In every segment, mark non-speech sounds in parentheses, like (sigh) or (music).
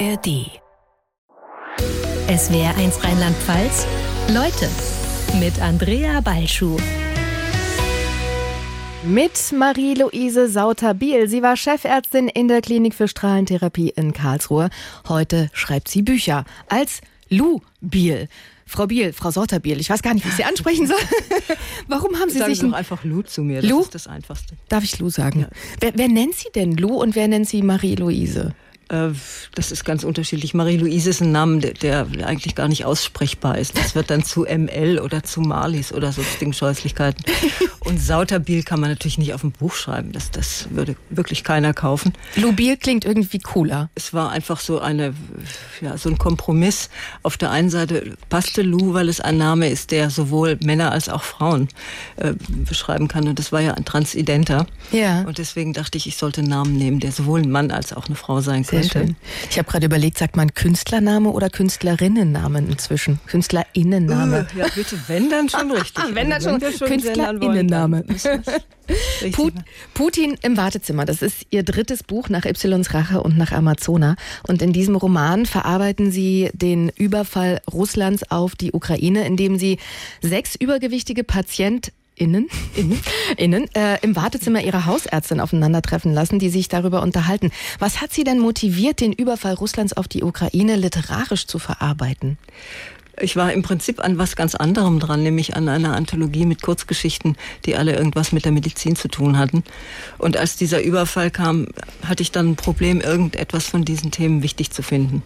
ARD. Es wäre eins Rheinland-Pfalz. Leute mit Andrea Balschuh. Mit Marie-Louise Sauter-Biel. Sie war Chefärztin in der Klinik für Strahlentherapie in Karlsruhe. Heute schreibt sie Bücher als Lou Biel. Frau Biel, Frau Sauter-Biel, ich weiß gar nicht, wie ich Sie ansprechen soll. (laughs) Warum haben Sie Sagen sich Sie doch einfach Lou zu mir, das Lou? ist das Einfachste. Darf ich Lou sagen? Wer, wer nennt Sie denn Lou und wer nennt Sie Marie-Louise? Äh, Das ist ganz unterschiedlich. Marie-Louise ist ein Name, der, der eigentlich gar nicht aussprechbar ist. Das wird dann zu ML oder zu Marlies oder sonstigen Scheußlichkeiten. Und Sauterbiel kann man natürlich nicht auf ein Buch schreiben. Das, das würde wirklich keiner kaufen. Lou Biel klingt irgendwie cooler. Es war einfach so eine, ja, so ein Kompromiss. Auf der einen Seite passte Lou, weil es ein Name ist, der sowohl Männer als auch Frauen äh, beschreiben kann. Und das war ja ein Transidenter. Ja. Und deswegen dachte ich, ich sollte einen Namen nehmen, der sowohl ein Mann als auch eine Frau sein Sehr schön. Ich habe gerade überlegt, sagt man Künstlername oder Künstlerinnennamen inzwischen? Künstlerinnenname. Äh, Ja, bitte, wenn dann schon richtig. (laughs) Wenn dann Also, schon wollen, Künstlerinnenname. (laughs) Put Putin im Wartezimmer. Das ist ihr drittes Buch nach Ys Rache und nach Amazona. Und in diesem Roman verarbeiten sie den Überfall Russlands auf die Ukraine, indem sie sechs übergewichtige Patient Innen, innen, innen äh, im Wartezimmer ihrer Hausärztin aufeinandertreffen lassen, die sich darüber unterhalten. Was hat sie denn motiviert, den Überfall Russlands auf die Ukraine literarisch zu verarbeiten? Ich war im Prinzip an was ganz anderem dran, nämlich an einer Anthologie mit Kurzgeschichten, die alle irgendwas mit der Medizin zu tun hatten. Und als dieser Überfall kam, hatte ich dann ein Problem, irgendetwas von diesen Themen wichtig zu finden.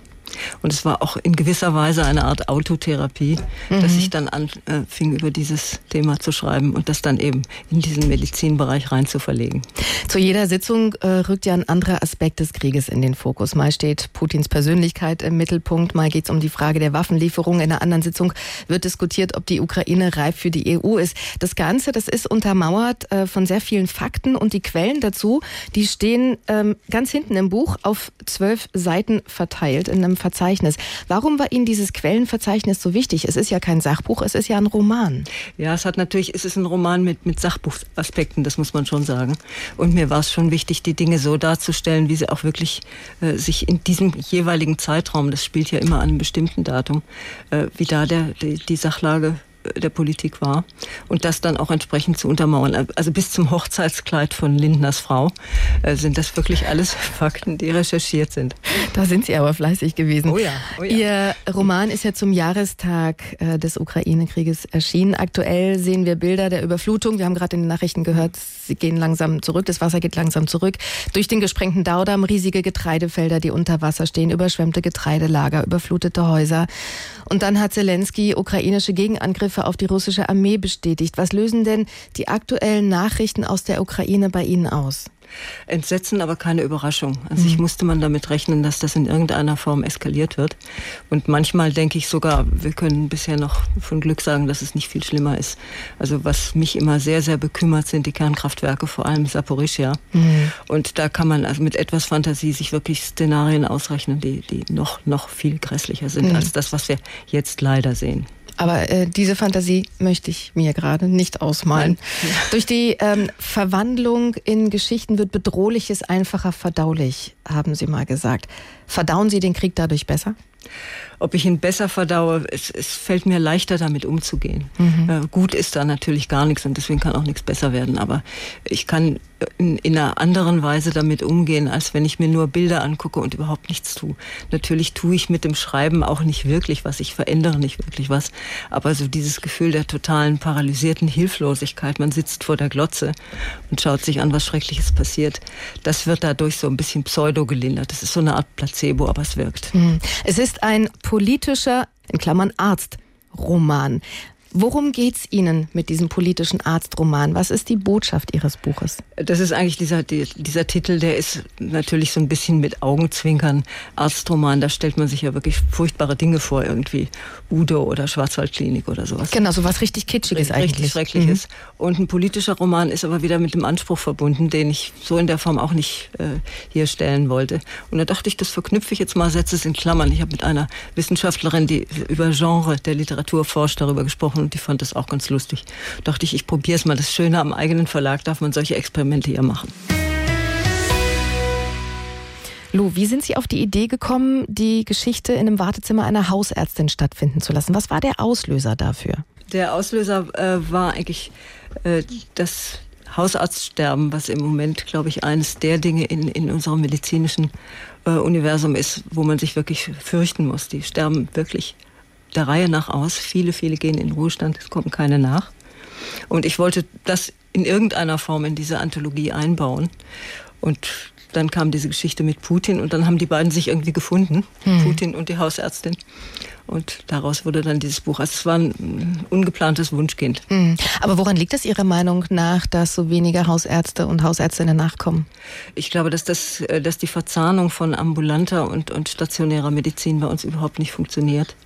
Und es war auch in gewisser Weise eine Art Autotherapie, dass ich dann anfing, über dieses Thema zu schreiben und das dann eben in diesen Medizinbereich rein zu verlegen. Zu jeder Sitzung äh, rückt ja ein anderer Aspekt des Krieges in den Fokus. Mal steht Putins Persönlichkeit im Mittelpunkt, mal geht es um die Frage der Waffenlieferung. In einer anderen Sitzung wird diskutiert, ob die Ukraine reif für die EU ist. Das Ganze, das ist untermauert äh, von sehr vielen Fakten und die Quellen dazu, die stehen ähm, ganz hinten im Buch auf zwölf Seiten verteilt in einem Verzeichnis. Warum war Ihnen dieses Quellenverzeichnis so wichtig? Es ist ja kein Sachbuch, es ist ja ein Roman. Ja, es hat natürlich, es ist ein Roman mit, mit Sachbuchaspekten, das muss man schon sagen. Und mir war es schon wichtig, die Dinge so darzustellen, wie sie auch wirklich äh, sich in diesem jeweiligen Zeitraum, das spielt ja immer an einem bestimmten Datum, äh, wie da der, die, die Sachlage der Politik war und das dann auch entsprechend zu untermauern. Also bis zum Hochzeitskleid von Lindners Frau äh, sind das wirklich alles (laughs) Fakten, die recherchiert sind. Da sind Sie aber fleißig gewesen. Oh ja, oh ja. Ihr Roman ist ja zum Jahrestag äh, des Ukraine-Krieges erschienen. Aktuell sehen wir Bilder der Überflutung. Wir haben gerade in den Nachrichten gehört, sie gehen langsam zurück. Das Wasser geht langsam zurück. Durch den gesprengten Daudamm riesige Getreidefelder, die unter Wasser stehen, überschwemmte Getreidelager, überflutete Häuser. Und dann hat Zelensky ukrainische Gegenangriffe auf die russische Armee bestätigt. Was lösen denn die aktuellen Nachrichten aus der Ukraine bei Ihnen aus? Entsetzen, aber keine Überraschung. Also ich musste man damit rechnen, dass das in irgendeiner Form eskaliert wird. Und manchmal denke ich sogar, wir können bisher noch von Glück sagen, dass es nicht viel schlimmer ist. Also was mich immer sehr, sehr bekümmert, sind die Kernkraftwerke, vor allem Saporischia. Und da kann man also mit etwas Fantasie sich wirklich Szenarien ausrechnen, die, die noch, noch viel grässlicher sind als das, was wir jetzt leider sehen. Aber äh, diese Fantasie möchte ich mir gerade nicht ausmalen. Durch die ähm, Verwandlung in Geschichten wird Bedrohliches einfacher verdaulich, haben Sie mal gesagt. Verdauen Sie den Krieg dadurch besser? ob ich ihn besser verdaue, es, es fällt mir leichter damit umzugehen. Äh, gut ist da natürlich gar nichts und deswegen kann auch nichts besser werden, aber ich kann in, in einer anderen Weise damit umgehen, als wenn ich mir nur Bilder angucke und überhaupt nichts tue. Natürlich tue ich mit dem Schreiben auch nicht wirklich was, ich verändere nicht wirklich was, aber so dieses Gefühl der totalen paralysierten Hilflosigkeit, man sitzt vor der Glotze und schaut sich an, was Schreckliches passiert, das wird dadurch so ein bisschen pseudo gelindert. Das ist so eine Art Placebo, aber es wirkt. Es ist ein politischer, in Klammern Arzt, Roman. Worum geht's Ihnen mit diesem politischen Arztroman? Was ist die Botschaft Ihres Buches? Das ist eigentlich dieser, die- dieser Titel, der ist natürlich so ein bisschen mit Augenzwinkern Arztroman. Da stellt man sich ja wirklich furchtbare Dinge vor, irgendwie Udo oder Schwarzwaldklinik oder sowas. Genau, so was richtig Kitschiges eigentlich. Richtig Schreckliches. Und ein politischer Roman ist aber wieder mit dem Anspruch verbunden, den ich so in der Form auch nicht äh, hier stellen wollte. Und da dachte ich, das verknüpfe ich jetzt mal, setze es in Klammern. Ich habe mit einer Wissenschaftlerin, die über Genre der Literatur forscht, darüber gesprochen und die fand das auch ganz lustig. Dachte ich, ich probiere es mal. Das Schöne am eigenen Verlag darf man solche Experimente ja machen. Lou, wie sind Sie auf die Idee gekommen, die Geschichte in einem Wartezimmer einer Hausärztin stattfinden zu lassen? Was war der Auslöser dafür? Der Auslöser äh, war eigentlich äh, das Hausarztsterben, was im Moment, glaube ich, eines der Dinge in, in unserem medizinischen äh, Universum ist, wo man sich wirklich fürchten muss. Die sterben wirklich der Reihe nach aus. Viele, viele gehen in Ruhestand, es kommen keine nach. Und ich wollte das in irgendeiner Form in diese Anthologie einbauen. Und dann kam diese Geschichte mit Putin und dann haben die beiden sich irgendwie gefunden, hm. Putin und die Hausärztin. Und daraus wurde dann dieses Buch. Also es war ein ungeplantes Wunschkind. Hm. Aber woran liegt es Ihrer Meinung nach, dass so wenige Hausärzte und Hausärztinnen nachkommen? Ich glaube, dass, das, äh, dass die Verzahnung von ambulanter und, und stationärer Medizin bei uns überhaupt nicht funktioniert.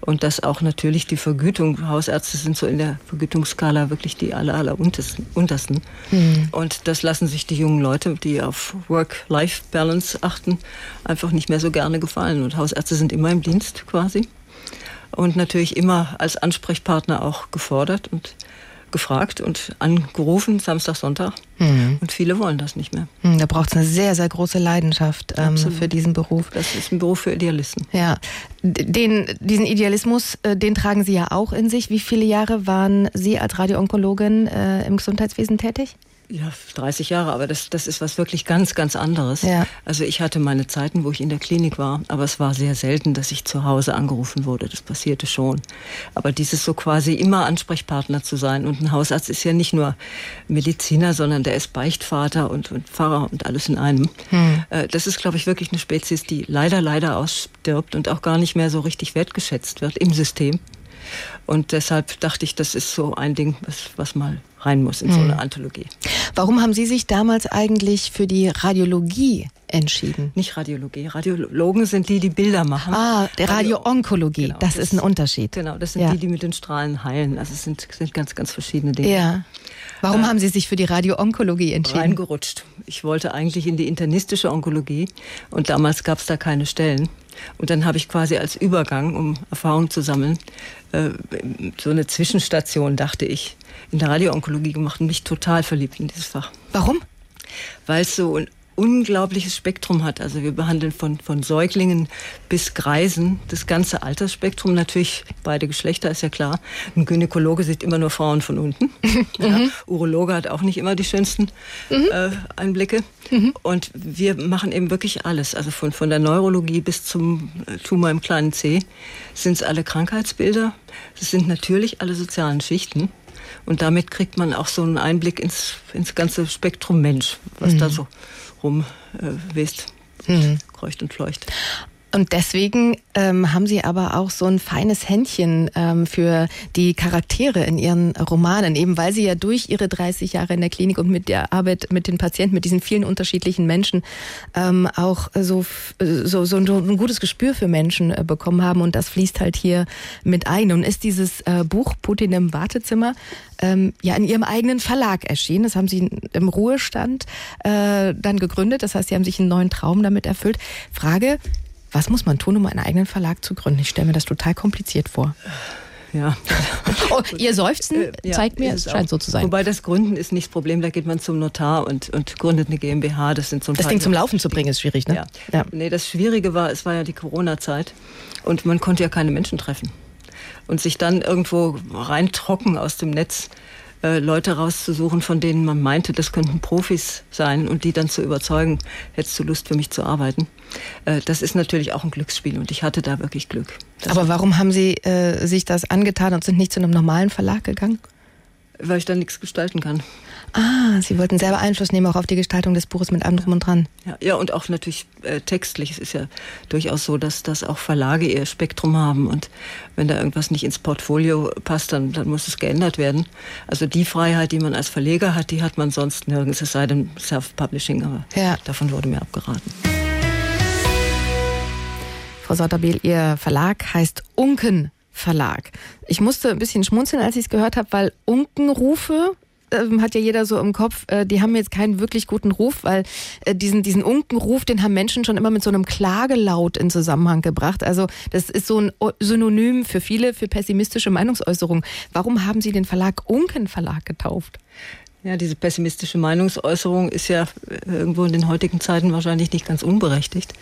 Und dass auch natürlich die Vergütung, Hausärzte sind so in der Vergütungsskala wirklich die aller, aller untersten. untersten. Mhm. Und das lassen sich die jungen Leute, die auf Work-Life-Balance achten, einfach nicht mehr so gerne gefallen. Und Hausärzte sind immer im Dienst quasi. Und natürlich immer als Ansprechpartner auch gefordert. Und gefragt und angerufen, Samstag, Sonntag. Mhm. Und viele wollen das nicht mehr. Mhm, da braucht es eine sehr, sehr große Leidenschaft ähm, für diesen Beruf. Das ist ein Beruf für Idealisten. Ja, den, diesen Idealismus, äh, den tragen Sie ja auch in sich. Wie viele Jahre waren Sie als Radioonkologin äh, im Gesundheitswesen tätig? Ja, 30 Jahre, aber das, das ist was wirklich ganz, ganz anderes. Ja. Also ich hatte meine Zeiten, wo ich in der Klinik war, aber es war sehr selten, dass ich zu Hause angerufen wurde. Das passierte schon. Aber dieses so quasi immer Ansprechpartner zu sein und ein Hausarzt ist ja nicht nur Mediziner, sondern der ist Beichtvater und, und Pfarrer und alles in einem. Hm. Äh, das ist, glaube ich, wirklich eine Spezies, die leider, leider ausstirbt und auch gar nicht mehr so richtig wertgeschätzt wird im System. Und deshalb dachte ich, das ist so ein Ding, was, was mal rein muss in so eine hm. Anthologie. Warum haben Sie sich damals eigentlich für die Radiologie entschieden? Nicht Radiologie. Radiologen sind die, die Bilder machen. Ah, der Radio-Onkologie. Genau, das, das, ist ein Unterschied. Genau, das sind ja. die, die mit den Strahlen heilen. Also es sind, sind ganz, ganz verschiedene Dinge. Ja. Warum äh, haben Sie sich für die Radio-Onkologie entschieden? Reingerutscht. Ich wollte eigentlich in die internistische Onkologie und damals gab es da keine Stellen. Und dann habe ich quasi als Übergang, um Erfahrung zu sammeln, äh, so eine Zwischenstation, dachte ich, in der Radioonkologie gemacht und mich total verliebt in dieses Fach. Warum? Weil es so unglaubliches Spektrum hat. Also wir behandeln von, von Säuglingen bis Greisen das ganze Altersspektrum. Natürlich beide Geschlechter, ist ja klar. Ein Gynäkologe sieht immer nur Frauen von unten. (laughs) ja. Mhm. Urologe hat auch nicht immer die schönsten mhm. äh, Einblicke. Mhm. Und wir machen eben wirklich alles. Also von, von der Neurologie bis zum äh, Tumor im kleinen C sind es alle Krankheitsbilder. Es sind natürlich alle sozialen Schichten. Und damit kriegt man auch so einen Einblick ins, ins ganze Spektrum Mensch, was da so rumwest, äh, mhm. kreucht und fleucht. Und deswegen ähm, haben Sie aber auch so ein feines Händchen ähm, für die Charaktere in Ihren Romanen, eben weil Sie ja durch Ihre 30 Jahre in der Klinik und mit der Arbeit mit den Patienten, mit diesen vielen unterschiedlichen Menschen ähm, auch so, so, so ein gutes Gespür für Menschen äh, bekommen haben. Und das fließt halt hier mit ein. Und ist dieses äh, Buch Putin im Wartezimmer ähm, ja in Ihrem eigenen Verlag erschienen. Das haben Sie im Ruhestand äh, dann gegründet. Das heißt, Sie haben sich einen neuen Traum damit erfüllt. Frage, was muss man tun, um einen eigenen Verlag zu gründen? Ich stelle mir das total kompliziert vor. Ja. (laughs) Oh, ihr Seufzen äh, zeigt mir, es scheint auch. so zu sein. Wobei das Gründen ist nicht das Problem, da geht man zum Notar und, und gründet eine GmbH. Das sind so ein Das Ding zum Laufen zu bringen ist schwierig, ne? Ja. ja. Nee, das Schwierige war, es war ja die Corona-Zeit und man konnte ja keine Menschen treffen. Und sich dann irgendwo reintrocken aus dem Netz, äh, Leute rauszusuchen, von denen man meinte, das könnten Profis sein und die dann zu überzeugen, hättest du Lust für mich zu arbeiten. Äh, das ist natürlich auch ein Glücksspiel und ich hatte da wirklich Glück. Das Aber warum haben Sie äh, sich das angetan und sind nicht zu einem normalen Verlag gegangen? Weil ich da nichts gestalten kann. Ah, Sie wollten selber Einfluss nehmen auch auf die Gestaltung des Buches mit allem drum und dran. Ja, ja und auch natürlich äh, textlich. Es ist ja durchaus so, dass, dass auch Verlage ihr Spektrum haben und wenn da irgendwas nicht ins Portfolio passt, dann, dann muss es geändert werden. Also die Freiheit, die man als Verleger hat, die hat man sonst nirgends, es sei denn Self-Publishing, aber ja. davon wurde mir abgeraten. Frau Sauterbiel, Ihr Verlag heißt Unken Verlag. Ich musste ein bisschen schmunzeln, als ich es gehört habe, weil Unkenrufe äh, hat ja jeder so im Kopf, äh, die haben jetzt keinen wirklich guten Ruf, weil äh, diesen, diesen Unkenruf, den haben Menschen schon immer mit so einem Klagelaut in Zusammenhang gebracht. Also das ist so ein Synonym für viele, für pessimistische Meinungsäußerungen. Warum haben Sie den Verlag Unken Verlag getauft? Ja, diese pessimistische Meinungsäußerung ist ja äh, irgendwo in den heutigen Zeiten wahrscheinlich nicht ganz unberechtigt.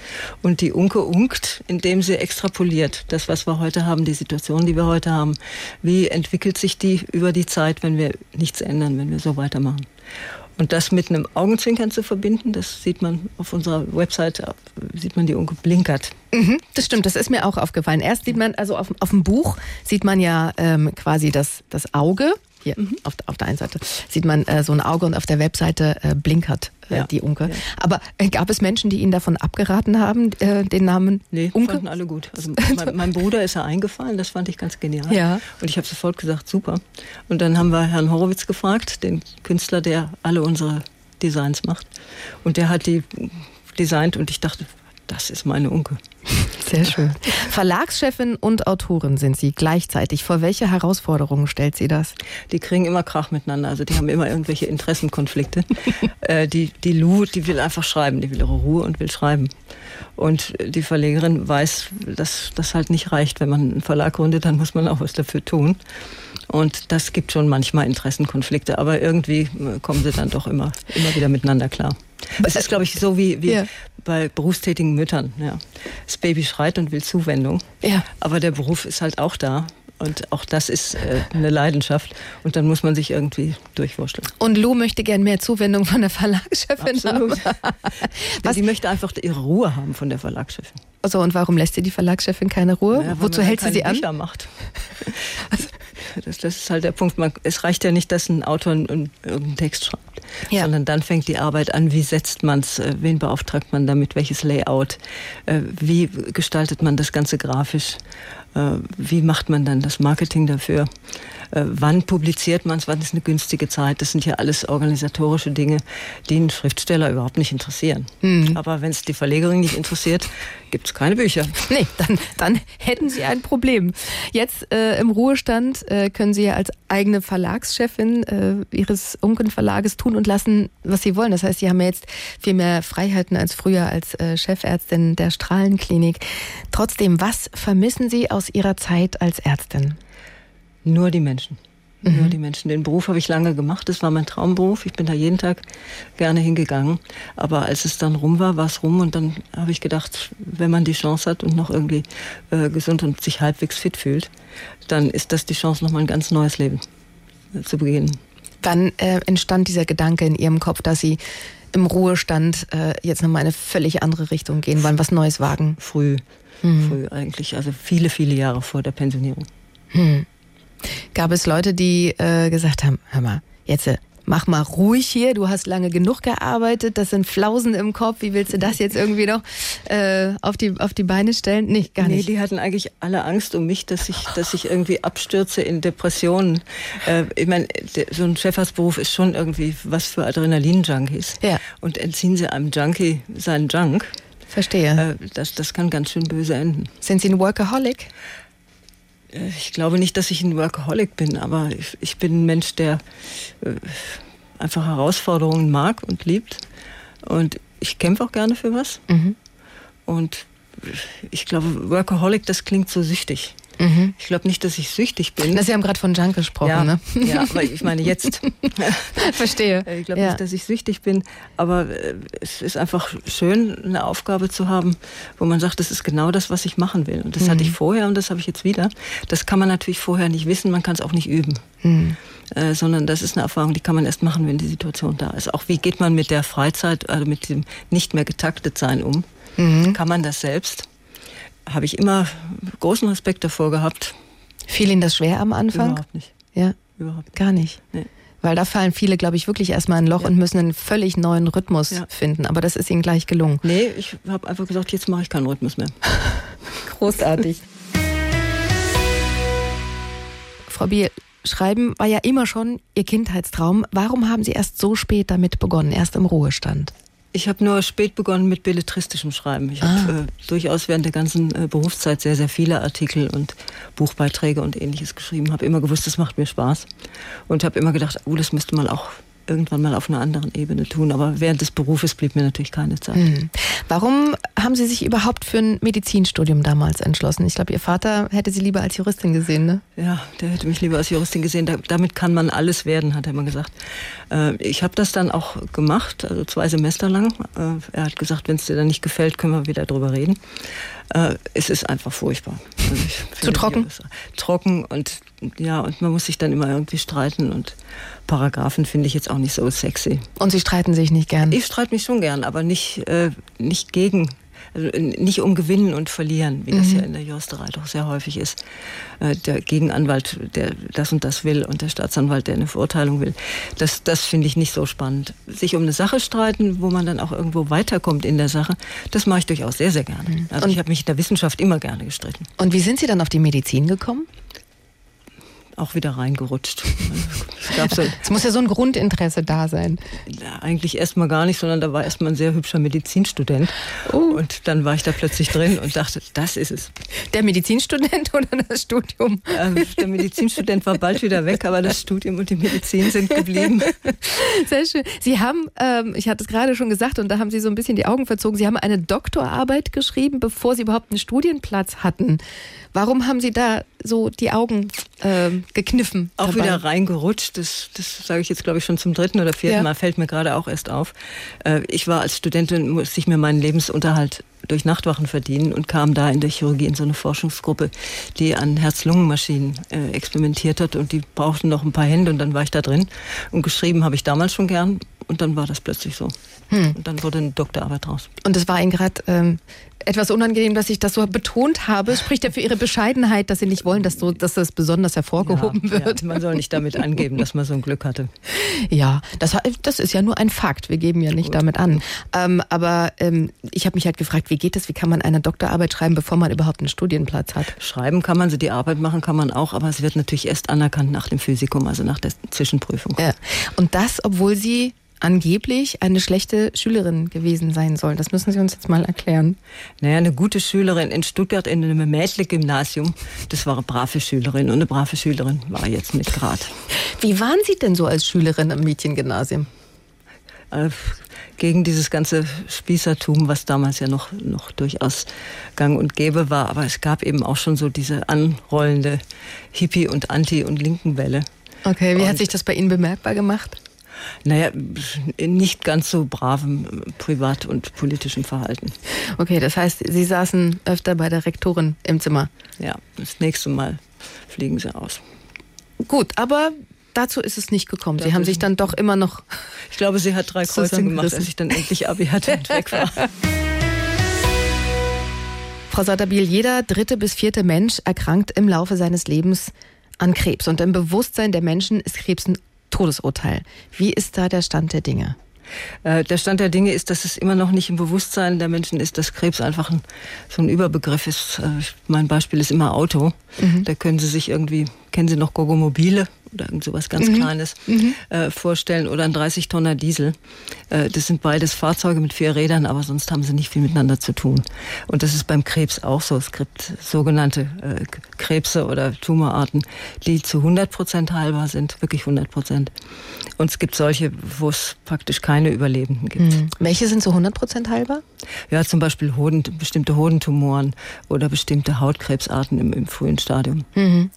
Und die Unke unkt, indem sie extrapoliert. Das, was wir heute haben, die Situation, die wir heute haben. Wie entwickelt sich die über die Zeit, wenn wir nichts ändern, wenn wir so weitermachen? Und das mit einem Augenzwinkern zu verbinden, das sieht man auf unserer Website, sieht man die Unke blinkert. Mhm, das stimmt, das ist mir auch aufgefallen. Erst sieht man, also auf, auf dem Buch sieht man ja ähm, quasi das, das Auge hier mhm. auf, auf der einen Seite sieht man äh, so ein Auge und auf der Webseite äh, blinkert äh, ja. die Unke. Ja. Aber äh, gab es Menschen, die Ihnen davon abgeraten haben, äh, den Namen nee, Unke? fanden alle gut. Also mein, mein, Bruder ist ja eingefallen, das fand ich ganz genial. Ja. Und ich habe sofort gesagt, super. Und dann haben wir Herrn Horowitz gefragt, den Künstler, der alle unsere Designs macht. Und der hat die designt und ich dachte, das ist meine Unke. Sehr schön. Verlagschefin und Autorin sind Sie gleichzeitig. Vor welche Herausforderungen stellt Sie das? Die kriegen immer Krach miteinander. Also die haben immer irgendwelche Interessenkonflikte. (laughs) äh, die, die Lou, die will einfach schreiben. Die will ihre Ruhe und will schreiben. Und die Verlegerin weiß, dass das halt nicht reicht. Wenn man einen Verlag gründet, dann muss man auch was dafür tun. Und das gibt schon manchmal Interessenkonflikte, aber irgendwie äh, kommen sie dann doch immer, immer wieder miteinander klar. Es ist, glaube ich, so wie, wie ja. bei berufstätigen Müttern. Ja. Das Baby schreit und will Zuwendung. Ja. Aber der Beruf ist halt auch da. Und auch das ist äh, eine Leidenschaft. Und dann muss man sich irgendwie durchwurschteln. Und Lou möchte gern mehr Zuwendung von der Verlagschefin Absolut. haben. (laughs) (laughs) Was? Sie möchte einfach ihre Ruhe haben von der Verlagschefin. Also und warum lässt sie die Verlagschefin keine Ruhe? Ja, Wozu hält sie sie an? Bücher macht. (laughs) Das, das, ist halt der Punkt. Man, es reicht ja nicht, dass ein Autor einen, irgendeinen Text schreibt, ja. sondern dann fängt die Arbeit an. Wie setzt man es? Äh, wen beauftragt man damit? Welches Layout? Äh, wie gestaltet man das Ganze grafisch? Äh, wie macht man dann das Marketing dafür? Äh, wann publiziert man es? Wann ist eine günstige Zeit? Das sind ja alles organisatorische Dinge, die einen Schriftsteller überhaupt nicht interessieren. Mhm. Aber wenn es die Verlegerin nicht interessiert, gibt es keine Bücher. (laughs) Nee, dann, dann hätten Sie ein Problem. Jetzt äh, im Ruhestand äh, können Sie ja als eigene Verlagschefin äh, Ihres Unken-Verlages tun und lassen, was Sie wollen. Das heißt, Sie haben ja jetzt viel mehr Freiheiten als früher als äh, Chefärztin der Strahlenklinik. Trotzdem, was vermissen Sie aus Ihrer Zeit als Ärztin? Nur die Menschen. Mhm. Nur die Menschen. Den Beruf habe ich lange gemacht. Das war mein Traumberuf. Ich bin da jeden Tag gerne hingegangen. Aber als es dann rum war, war es rum. Und dann habe ich gedacht, wenn man die Chance hat und noch irgendwie äh, gesund und sich halbwegs fit fühlt, dann ist das die Chance, nochmal ein ganz neues Leben äh, zu beginnen. Wann äh, entstand dieser Gedanke in Ihrem Kopf, dass Sie im Ruhestand äh, jetzt nochmal eine völlig andere Richtung gehen wollen, was Neues wagen? Früh. Mhm. Früh eigentlich. Also viele, viele Jahre vor der Pensionierung. Mhm. Gab es Leute, die äh, gesagt haben, hör mal, jetzt äh, mach mal ruhig hier, du hast lange genug gearbeitet, das sind Flausen im Kopf, wie willst du das jetzt irgendwie noch äh, auf, die, auf die Beine stellen? Nicht, gar nicht. Nee, die hatten eigentlich alle Angst um mich, dass ich, dass ich irgendwie abstürze in Depressionen. Äh, ich meine, so ein Chefarztberuf ist schon irgendwie was für Adrenalin-Junkies. Ja. Und entziehen sie einem Junkie seinen Junk. Verstehe. Äh, das, das kann ganz schön böse enden. Sind Sie ein Workaholic? Äh, ich glaube nicht, dass ich ein Workaholic bin, aber ich, ich bin ein Mensch, der äh, einfach Herausforderungen mag und liebt. Und ich kämpfe auch gerne für was. Mhm. Und ich glaube, Workaholic, das klingt so süchtig. Mhm. Ich glaube nicht, dass ich süchtig bin. Sie haben gerade von Junk gesprochen, ja, ne? Ja, aber ich meine jetzt. (laughs) Verstehe. Ich glaube ja. nicht, dass ich süchtig bin, aber äh, es ist einfach schön, eine Aufgabe zu haben, wo man sagt, das ist genau das, was ich machen will. Und das mhm. hatte ich vorher und das habe ich jetzt wieder. Das kann man natürlich vorher nicht wissen, man kann es auch nicht üben. Mhm. Äh, sondern das ist eine Erfahrung, die kann man erst machen, wenn die Situation da ist. Auch wie geht man mit der Freizeit, also mit dem nicht mehr getaktet sein um? Mhm. Kann man das selbst? Habe ich immer großen Respekt davor gehabt. Fiel Ihnen das schwer am Anfang? Überhaupt nicht. Ja? Überhaupt Gar nicht. Nee. Weil da fallen viele, glaube ich, wirklich erstmal ein Loch ja. und müssen einen völlig neuen Rhythmus ja. finden. Aber das ist Ihnen gleich gelungen. Nee, ich habe einfach gesagt, jetzt mache ich keinen Rhythmus mehr. (laughs) Großartig. Frau Biel, Schreiben war ja immer schon Ihr Kindheitstraum. Warum haben Sie erst so spät damit begonnen, erst im Ruhestand? Ich habe nur spät begonnen mit belletristischem Schreiben. Ich ah. habe äh, durchaus während der ganzen äh, Berufszeit sehr, sehr viele Artikel und Buchbeiträge und ähnliches geschrieben. Habe immer gewusst, das macht mir Spaß. Und habe immer gedacht, oh, das müsste mal auch irgendwann mal auf einer anderen Ebene tun. Aber während des Berufes blieb mir natürlich keine Zeit. Mhm. Warum haben Sie sich überhaupt für ein Medizinstudium damals entschlossen? Ich glaube, Ihr Vater hätte Sie lieber als Juristin gesehen, ne? Ja, der hätte mich lieber als Juristin gesehen. Da, damit kann man alles werden, hat er immer gesagt. Äh, ich habe das dann auch gemacht, also zwei Semester lang. Äh, er hat gesagt, wenn es dir dann nicht gefällt, können wir wieder drüber reden. Äh, es ist einfach furchtbar. Also Zu trocken? Trocken und ja, und man muss sich dann immer irgendwie streiten und Paragraphen finde ich jetzt auch nicht so sexy. Und Sie streiten sich nicht gern? Ich streite mich schon gern, aber nicht, äh, nicht gegen also nicht um Gewinnen und Verlieren, wie mhm. das ja in der Juristerei doch sehr häufig ist. Äh, der Gegenanwalt, der das und das will und der Staatsanwalt, der eine Verurteilung will. Das, das finde ich nicht so spannend. Sich um eine Sache streiten, wo man dann auch irgendwo weiterkommt in der Sache, das mache ich durchaus sehr, sehr gerne. Mhm. Also und ich habe mich in der Wissenschaft immer gerne gestritten. Und wie sind Sie dann auf die Medizin gekommen? Auch wieder reingerutscht. (laughs) Es, muss ja so ein Grundinteresse da sein. Eigentlich erstmal gar nicht, sondern da war erstmal ein sehr hübscher Medizinstudent. Oh. Und dann war ich da plötzlich drin und dachte, das ist es. Der Medizinstudent (laughs) oder das Studium? Äh, der Medizinstudent war bald wieder weg, aber das Studium und die Medizin sind geblieben. (laughs) Sehr schön. Sie haben, ähm, ich hatte es gerade schon gesagt und da haben Sie so ein bisschen die Augen verzogen, Sie haben eine Doktorarbeit geschrieben, bevor Sie überhaupt einen Studienplatz hatten. Warum haben Sie da so die Augen äh, gekniffen? Auch dabei? wieder reingerutscht. Das, das sage ich jetzt, glaube ich, schon zum dritten oder vierten ja. Mal. Fällt mir gerade auch erst auf. Äh, ich war als Studentin, musste ich mir meinen Lebensunterhalt durch Nachtwachen verdienen und kam da in der Chirurgie in so eine Forschungsgruppe, die an Herz-Lungen-Maschinen äh, experimentiert hat und die brauchten noch ein paar Hände und dann war ich da drin. Und geschrieben habe ich damals schon gern und dann war das plötzlich so. Hm. Und dann wurde eine Doktorarbeit raus. Und es war Ihnen gerade ähm, etwas unangenehm, dass ich das so betont habe. Spricht ja für Ihre Bescheidenheit, dass Sie nicht wollen, dass, so, dass das besonders hervorgehoben ja, wird. Ja, man soll nicht damit angeben, dass man so ein Glück hatte. Ja, das, das ist ja nur ein Fakt. Wir geben ja nicht Gut. damit an. Ähm, aber ähm, ich habe mich halt gefragt, wie geht es? Wie kann man eine Doktorarbeit schreiben, bevor man überhaupt einen Studienplatz hat? Schreiben kann man sie, die Arbeit machen kann man auch, aber es wird natürlich erst anerkannt nach dem Physikum, also nach der Zwischenprüfung. Ja. Und das, obwohl Sie angeblich eine schlechte Schülerin gewesen sein soll. Das müssen Sie uns jetzt mal erklären. Naja, eine gute Schülerin in Stuttgart in einem Mädchen-Gymnasium, das war eine brave Schülerin und eine brave Schülerin war jetzt nicht gerade. Wie waren Sie denn so als Schülerin am Mädchengymnasium? Äh, gegen dieses ganze Spießertum, was damals ja noch, noch durchaus gang und gäbe war. Aber es gab eben auch schon so diese anrollende Hippie- und Anti- und Linkenwelle. Okay, wie und hat sich das bei Ihnen bemerkbar gemacht? Naja, nicht ganz so bravem privat- und politischem Verhalten. Okay, das heißt, Sie saßen öfter bei der Rektorin im Zimmer. Ja, das nächste Mal fliegen Sie aus. Gut, aber dazu ist es nicht gekommen. Sie haben sich dann doch immer noch. Ich glaube, sie hat drei Kreuze gemacht, als ich dann endlich Abi hatte und weg war. (laughs) Frau Sadabil, jeder dritte bis vierte Mensch erkrankt im Laufe seines Lebens an Krebs. Und im Bewusstsein der Menschen ist Krebs ein Todesurteil. Wie ist da der Stand der Dinge? Äh, der Stand der Dinge ist, dass es immer noch nicht im Bewusstsein der Menschen ist, dass Krebs einfach ein, so ein Überbegriff ist. Äh, mein Beispiel ist immer Auto. Mhm. Da können Sie sich irgendwie, kennen Sie noch Gogomobile? Oder irgend sowas ganz mhm. Kleines mhm. Äh, vorstellen oder ein 30 Tonner Diesel. Äh, das sind beides Fahrzeuge mit vier Rädern, aber sonst haben sie nicht viel miteinander zu tun. Und das ist beim Krebs auch so. Es gibt sogenannte äh, Krebse oder Tumorarten, die zu 100 Prozent heilbar sind, wirklich 100 Prozent. Und es gibt solche, wo es praktisch keine Überlebenden gibt. Mhm. Welche sind zu 100 Prozent heilbar? Ja, zum Beispiel Hoden, bestimmte Hodentumoren oder bestimmte Hautkrebsarten im, im frühen Stadium. Mhm.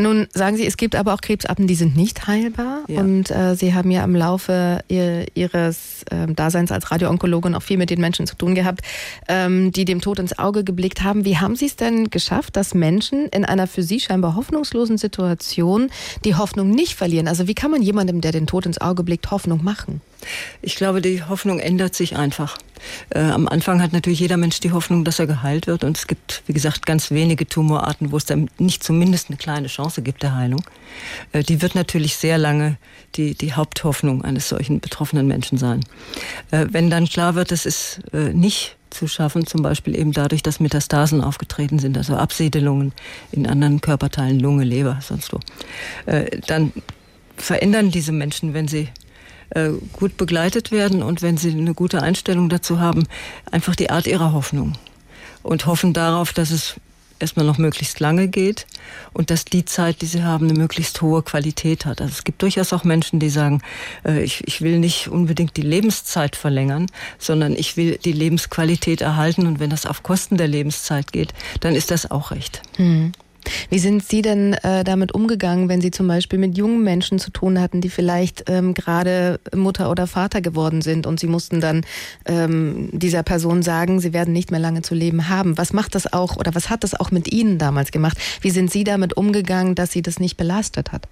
Nun sagen Sie, es gibt aber auch Krebsarten, die sind nicht heilbar. Ja. Und äh, Sie haben ja im Laufe ihr, Ihres äh, Daseins als Radioonkologin auch viel mit den Menschen zu tun gehabt, ähm, die dem Tod ins Auge geblickt haben. Wie haben Sie es denn geschafft, dass Menschen in einer für Sie scheinbar hoffnungslosen Situation die Hoffnung nicht verlieren? Also wie kann man jemandem, der den Tod ins Auge blickt, Hoffnung machen? Ich glaube, die Hoffnung ändert sich einfach. Äh, am Anfang hat natürlich jeder Mensch die Hoffnung, dass er geheilt wird. Und es gibt, wie gesagt, ganz wenige Tumorarten, wo es dann nicht zumindest eine kleine Chance gibt der Heilung. Äh, die wird natürlich sehr lange die, die Haupthoffnung eines solchen betroffenen Menschen sein. Äh, wenn dann klar wird, es ist äh, nicht zu schaffen, zum Beispiel eben dadurch, dass Metastasen aufgetreten sind, also Absiedelungen in anderen Körperteilen, Lunge, Leber, sonst wo, äh, dann verändern diese Menschen, wenn sie äh, gut begleitet werden und wenn sie eine gute Einstellung dazu haben, einfach die Art ihrer Hoffnung und hoffen darauf, dass es erstmal noch möglichst lange geht und dass die Zeit, die sie haben, eine möglichst hohe Qualität hat. Also es gibt durchaus auch Menschen, die sagen, äh, ich, ich will nicht unbedingt die Lebenszeit verlängern, sondern ich will die Lebensqualität erhalten und wenn das auf Kosten der Lebenszeit geht, dann ist das auch recht. Mhm. Wie sind Sie denn äh, damit umgegangen, wenn Sie zum Beispiel mit jungen Menschen zu tun hatten, die vielleicht ähm, gerade Mutter oder Vater geworden sind und Sie mussten dann ähm, dieser Person sagen, sie werden nicht mehr lange zu leben haben? Was macht das auch oder was hat das auch mit Ihnen damals gemacht? Wie sind Sie damit umgegangen, dass Sie das nicht belastet hat?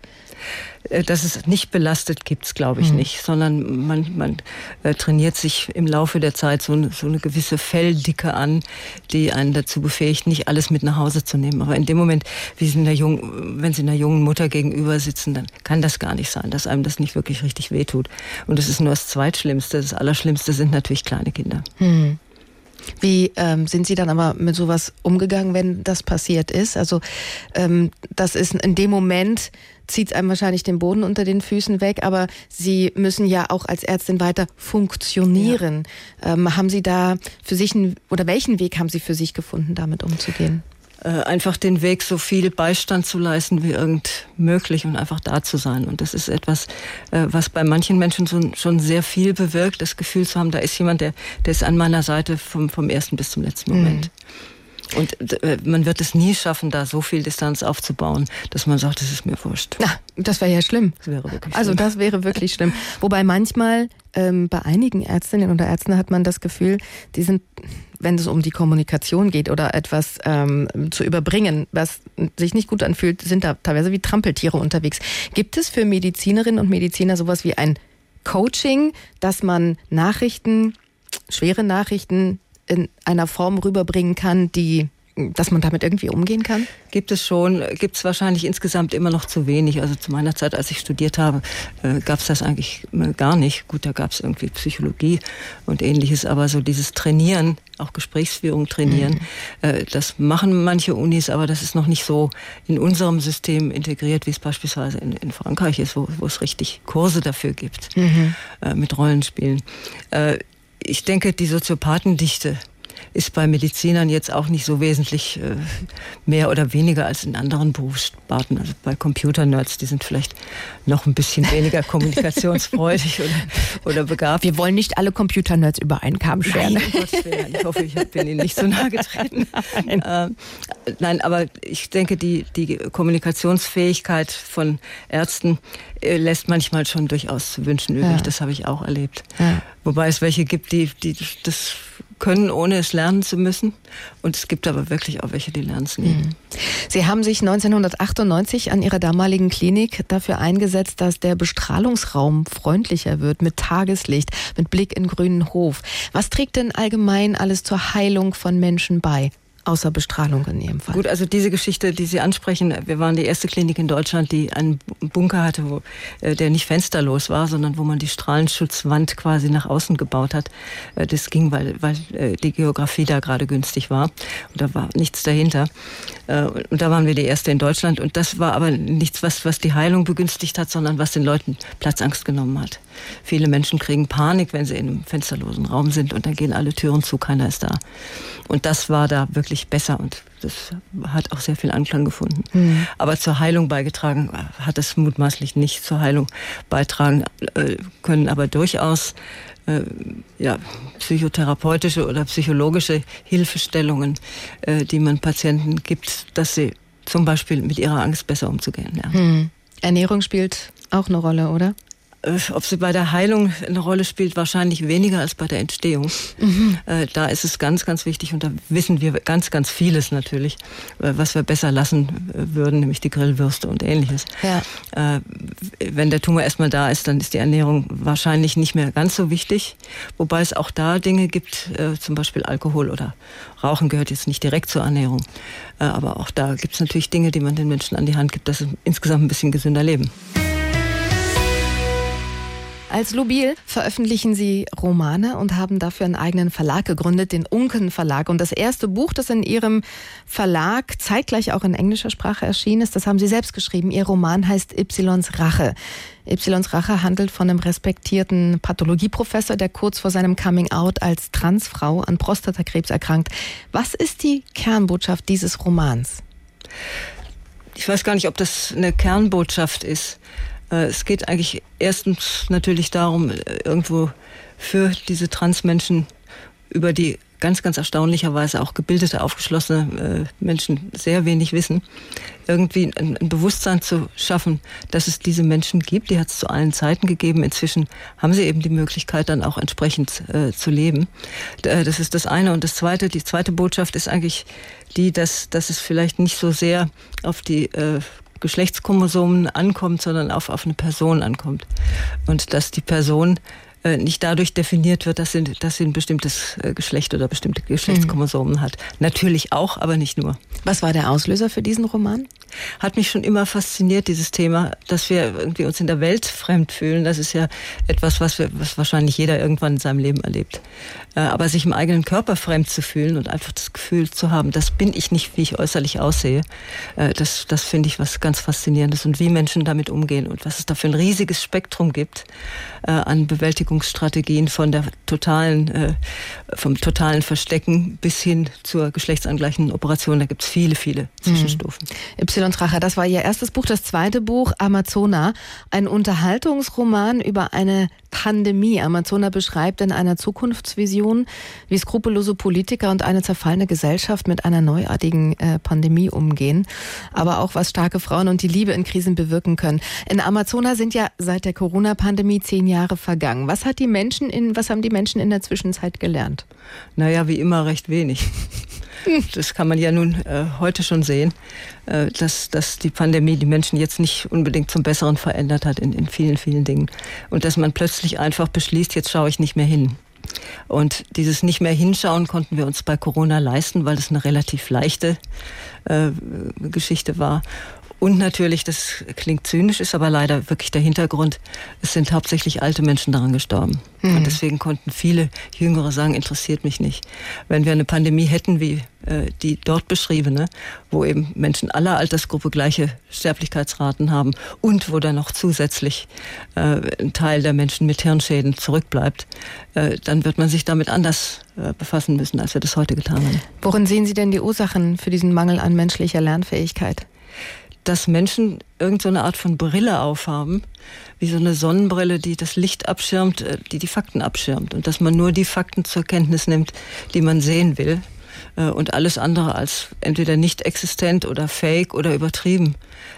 Äh, dass es nicht belastet gibt es, glaube ich, mhm. nicht, sondern man, man äh, trainiert sich im Laufe der Zeit so eine, so eine gewisse Felldicke an, die einen dazu befähigt, nicht alles mit nach Hause zu nehmen. Aber in dem Moment, wie sie einer jungen, wenn sie einer jungen Mutter gegenüber sitzen, dann kann das gar nicht sein, dass einem das nicht wirklich richtig wehtut. Und das ist nur das Zweitschlimmste. Das Allerschlimmste sind natürlich kleine Kinder. Mhm. Wie ähm, sind Sie dann aber mit sowas umgegangen, wenn das passiert ist? Also ähm, das ist in dem Moment zieht einem wahrscheinlich den Boden unter den Füßen weg, aber Sie müssen ja auch als Ärztin weiter funktionieren. Ja. Ähm, haben Sie da für sich einen, oder welchen Weg haben Sie für sich gefunden, damit umzugehen? Äh, einfach den Weg, so viel Beistand zu leisten wie irgend möglich und einfach da zu sein. Und das ist etwas, äh, was bei manchen Menschen schon, schon sehr viel bewirkt, das Gefühl zu haben, da ist jemand, der, der ist an meiner Seite vom, vom ersten bis zum letzten Moment. Mhm. Und äh, man wird es nie schaffen, da so viel Distanz aufzubauen, dass man sagt, das ist mir wurscht. Na, das wäre ja schlimm. Das wäre wirklich also schlimm. Also das wäre wirklich schlimm. Wobei manchmal ähm, bei einigen Ärztinnen oder Ärzten hat man das Gefühl, die sind, wenn es um die Kommunikation geht oder etwas ähm, zu überbringen, was sich nicht gut anfühlt, sind da teilweise wie Trampeltiere unterwegs. Gibt es für Medizinerinnen und Mediziner sowas wie ein Coaching, dass man Nachrichten, schwere Nachrichten in einer Form rüberbringen kann, die dass man damit irgendwie umgehen kann? Gibt es schon, gibt es wahrscheinlich insgesamt immer noch zu wenig. Also zu meiner Zeit, als ich studiert habe, äh, gab es das eigentlich äh, gar nicht. Gut, da gab es irgendwie Psychologie und ähnliches, aber so dieses Trainieren, auch Gesprächsführung trainieren, mhm. äh, das machen manche Unis, aber das ist noch nicht so in unserem System integriert, wie es beispielsweise in, in Frankreich ist, wo, wo es richtig Kurse dafür gibt mhm. äh, mit Rollenspielen. Ich denke, die Soziopathendichte ist bei Medizinern jetzt auch nicht so wesentlich äh, mehr oder weniger als in anderen Berufssparten. Also bei Computernerds, die sind vielleicht noch ein bisschen weniger (laughs) kommunikationsfreudig oder, oder begabt. Wir wollen nicht alle Computernerds über einen Kamm scheren. Nein, um ich hoffe, ich bin Ihnen nicht so nahe getreten. (laughs) Nein, äh, nein aber ich denke, die, die Kommunikationsfähigkeit von Ärzten äh, lässt manchmal schon durchaus zu wünschen übrig. Ja. Das habe ich auch erlebt. Ja. Wobei es welche gibt, die, die das können, ohne es lernen zu müssen. Und es gibt aber wirklich auch welche, die lernen es nie. Mhm. Sie haben sich 1998 an Ihrer damaligen Klinik dafür eingesetzt, dass der Bestrahlungsraum freundlicher wird, mit Tageslicht, mit Blick in grünen Hof. Was trägt denn allgemein alles zur Heilung von Menschen bei? Außer Bestrahlung in Ihrem Fall. Gut, also diese Geschichte, die Sie ansprechen, wir waren die erste Klinik in Deutschland, die einen Bunker hatte, wo, äh, der nicht fensterlos war, sondern wo man die Strahlenschutzwand quasi nach außen gebaut hat. Äh, das ging, weil, weil äh, die Geografie da gerade günstig war und da war nichts dahinter. Und da waren wir die erste in Deutschland und das war aber nichts, was, was die Heilung begünstigt hat, sondern was den Leuten Platzangst genommen hat. Viele Menschen kriegen Panik, wenn sie in einem fensterlosen Raum sind und dann gehen alle Türen zu, keiner ist da. Und das war da wirklich besser und das hat auch sehr viel Anklang gefunden. Mhm. Aber zur Heilung beigetragen hat es mutmaßlich nicht zur Heilung beitragen äh, können, aber durchaus äh, ja, psychotherapeutische oder psychologische Hilfestellungen, äh, die man Patienten gibt, dass sie zum Beispiel mit ihrer Angst besser umzugehen. Ja. Mhm. Ernährung spielt auch eine Rolle, oder? Äh, ob sie bei der Heilung eine Rolle spielt, wahrscheinlich weniger als bei der Entstehung. Mhm. Äh, da ist es ganz, ganz wichtig und da wissen wir ganz, ganz vieles natürlich, äh, was wir besser lassen würden, nämlich die Grillwürste und ähnliches. Ja. Wenn der Tumor erstmal da ist, dann ist die Ernährung wahrscheinlich nicht mehr ganz so wichtig. Wobei es auch da Dinge gibt, zum Beispiel Alkohol oder Rauchen gehört jetzt nicht direkt zur Ernährung. Aber auch da gibt es natürlich Dinge, die man den Menschen an die Hand gibt, dass sie insgesamt ein bisschen gesünder leben. Als Lubil veröffentlichen Sie Romane und haben dafür einen eigenen Verlag gegründet, den Unken Verlag. Und das erste Buch, das in Ihrem Verlag zeitgleich auch in englischer Sprache erschienen ist, das haben Sie selbst geschrieben. Ihr Roman heißt Ys Rache. Ys Rache handelt von einem respektierten Pathologieprofessor, der kurz vor seinem Coming-out als Transfrau an Prostatakrebs erkrankt. Was ist die Kernbotschaft dieses Romans? Ich weiß gar nicht, ob das eine Kernbotschaft ist. Äh, es geht eigentlich erstens natürlich darum, äh, irgendwo für diese Transmenschen über die ganz, ganz erstaunlicherweise auch gebildete, aufgeschlossene äh, Menschen sehr wenig wissen, irgendwie ein, ein, Bewusstsein zu schaffen, dass es diese Menschen gibt. Die hat es zu allen Zeiten gegeben. Inzwischen haben sie eben die Möglichkeit, dann auch entsprechend zu leben. Das ist das eine. Und das zweite, die zweite Botschaft ist eigentlich die, dass, dass es vielleicht nicht so sehr auf die Geschlechtschromosomen ankommt, sondern auf, auf eine Person ankommt. Und dass die Person nicht dadurch definiert wird, dass sie, dass sie ein bestimmtes äh, Geschlecht oder bestimmte Geschlechtschromosomen mhm. hat. Natürlich auch, aber nicht nur. Was war der Auslöser für diesen Roman? Hat mich schon immer fasziniert, dieses Thema, dass wir irgendwie uns in der Welt fremd fühlen. Das ist ja etwas, was, wir, was wahrscheinlich jeder irgendwann in seinem Leben erlebt. Äh, aber sich im eigenen Körper fremd zu fühlen und einfach das Gefühl zu haben, das bin ich nicht, wie ich äußerlich aussehe, das, das finde ich was ganz Faszinierendes. Und wie Menschen damit umgehen und was es da für ein riesiges Spektrum gibt an Bewältigung Bewältigungsstrategien von der totalen, äh, vom totalen Verstecken bis hin zur geschlechtsangleichenden Operation. Da gibt es viele, viele Zwischenstufen. Mhm. Y. Tracher, das war Ihr erstes Buch. Das zweite Buch, Amazona, ein Unterhaltungsroman über eine Pandemie. Amazona beschreibt in einer Zukunftsvision, wie skrupellose Politiker und eine zerfallene Gesellschaft mit einer neuartigen äh, Pandemie umgehen, aber auch was starke Frauen und die Liebe in Krisen bewirken können. In Amazona sind ja seit der Corona-Pandemie zehn Jahre vergangen. Was hat die Menschen in, was haben die Menschen in der Zwischenzeit gelernt? Naja, wie immer recht wenig. Das kann man ja nun äh, heute schon sehen, äh, dass, dass die Pandemie die Menschen jetzt nicht unbedingt zum Besseren verändert hat in, in vielen, vielen Dingen. Und dass man plötzlich einfach beschließt, jetzt schaue ich nicht mehr hin. Und dieses nicht mehr hinschauen konnten wir uns bei Corona leisten, weil es eine relativ leichte äh, Geschichte war. Und natürlich, das klingt zynisch, ist aber leider wirklich der Hintergrund, es sind hauptsächlich alte Menschen daran gestorben. Mhm. Und deswegen konnten viele Jüngere sagen, interessiert mich nicht. Wenn wir eine Pandemie hätten wie äh, die dort beschriebene, wo eben Menschen aller Altersgruppe gleiche Sterblichkeitsraten haben und wo dann noch zusätzlich äh, ein Teil der Menschen mit Hirnschäden zurückbleibt, äh, dann wird man sich damit anders äh, befassen müssen, als wir das heute getan haben. Worin sehen Sie denn die Ursachen für diesen Mangel an menschlicher Lernfähigkeit? Dass Menschen irgendeine so Art von Brille aufhaben, wie so eine Sonnenbrille, die das Licht abschirmt, äh, die die Fakten abschirmt. Und dass man nur die Fakten zur Kenntnis nimmt, die man sehen will und alles andere als entweder nicht existent oder fake oder übertrieben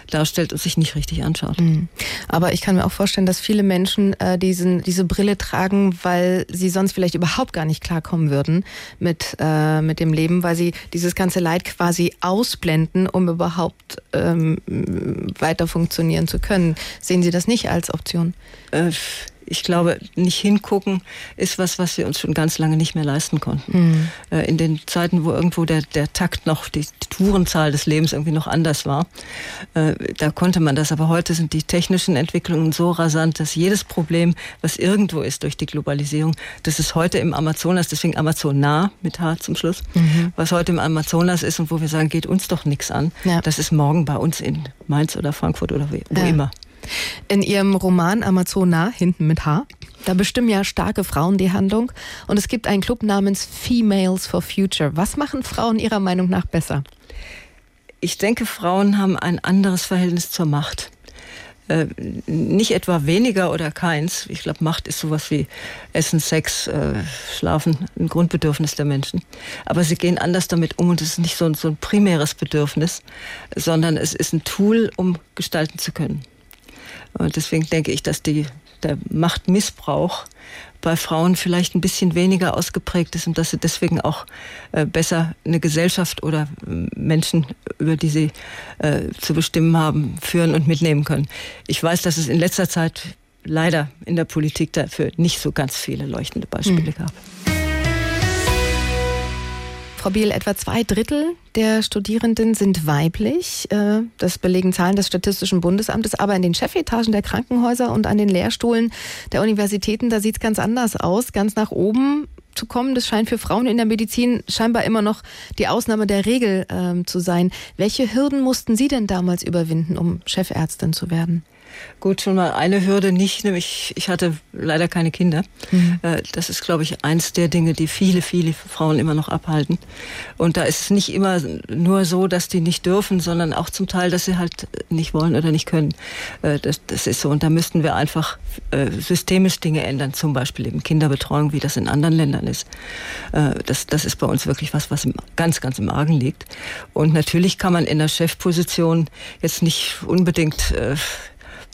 darstellt und sich nicht richtig anschaut. Mhm. Aber ich kann mir auch vorstellen, dass viele Menschen äh, diesen, diese Brille tragen, weil sie sonst vielleicht überhaupt gar nicht klarkommen würden mit, äh, mit dem Leben, weil sie dieses ganze Leid quasi ausblenden, um überhaupt ähm, weiter funktionieren zu können. Sehen Sie das nicht als Option? Äh, ich glaube, nicht hingucken ist was, was wir uns schon ganz lange nicht mehr leisten konnten. Mhm. In den Zeiten, wo irgendwo der, der Takt noch, die, Tourenzahl des Lebens irgendwie noch anders war, äh, da konnte man das. Aber heute sind die technischen Entwicklungen so rasant, dass jedes Problem, was irgendwo ist durch die Globalisierung, das ist heute im Amazonas, deswegen Amazon nah mit H zum Schluss, mhm. was heute im Amazonas ist und wo wir sagen, geht uns doch nichts an, ja. das ist morgen bei uns in Mainz oder Frankfurt oder wo ja. immer. In ihrem Roman Amazona, hinten mit H, da bestimmen ja starke Frauen die Handlung. Und es gibt einen Club namens Females for Future. Was machen Frauen Ihrer Meinung nach besser? Ich denke, Frauen haben ein anderes Verhältnis zur Macht. Äh, nicht etwa weniger oder keins. Ich glaube, Macht ist sowas wie Essen, Sex, äh, Schlafen, ein Grundbedürfnis der Menschen. Aber sie gehen anders damit um und es ist nicht so ein, so ein primäres Bedürfnis, sondern es ist ein Tool, um gestalten zu können. Und deswegen denke ich, dass die, der Machtmissbrauch bei Frauen vielleicht ein bisschen weniger ausgeprägt ist und dass sie deswegen auch äh, besser eine Gesellschaft oder äh, Menschen, über die sie äh, zu bestimmen haben, führen und mitnehmen können. Ich weiß, dass es in letzter Zeit leider in der Politik dafür nicht so ganz viele leuchtende Beispiele mhm. gab. Frau Biel, etwa zwei Drittel der Studierenden sind weiblich. Äh, das belegen Zahlen des Statistischen Bundesamtes. Aber in den Chefetagen der Krankenhäuser und an den Lehrstuhlen der Universitäten, da sieht es ganz anders aus. Ganz nach oben zu kommen, das scheint für Frauen in der Medizin scheinbar immer noch die Ausnahme der Regel ähm, zu sein. Welche Hürden mussten Sie denn damals überwinden, um Chefärztin zu werden? Gut, schon mal eine Hürde nicht, nämlich ich hatte leider keine Kinder. Mhm. Äh, das ist, glaube ich, eins der Dinge, die viele, viele Frauen immer noch abhalten. Und da ist es nicht immer nur so, dass die nicht dürfen, sondern auch zum Teil, dass sie halt nicht wollen oder nicht können. Äh, das, das ist so. Und da müssten wir einfach äh, systemisch Dinge ändern, zum Beispiel eben Kinderbetreuung, wie das in anderen Ländern ist. Das, das ist bei uns wirklich was, was ganz, ganz im Argen liegt. Und natürlich kann man in der Chefposition jetzt nicht unbedingt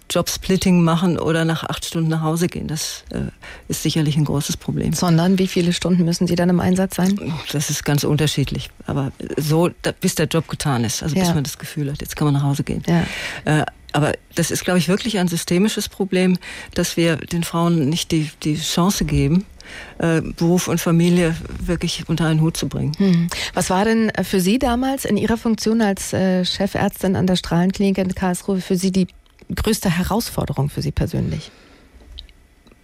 Jobsplitting machen oder nach acht Stunden nach Hause gehen. Das äh, ist sicherlich ein großes Problem. Sondern wie viele Stunden müssen Sie dann im Einsatz sein? Das ist ganz unterschiedlich. Aber so, da, bis der Job getan ist, also ja. bis man das Gefühl hat, jetzt kann man nach Hause gehen. Ja. Äh, aber das ist, glaube ich, wirklich ein systemisches Problem, dass wir den Frauen nicht die, die Chance geben, äh, Beruf und Familie wirklich unter einen Hut zu bringen. Hm. Was war denn für Sie damals in Ihrer Funktion als äh, Chefärztin an der Strahlenklinik in Karlsruhe für Sie die größte Herausforderung für Sie persönlich?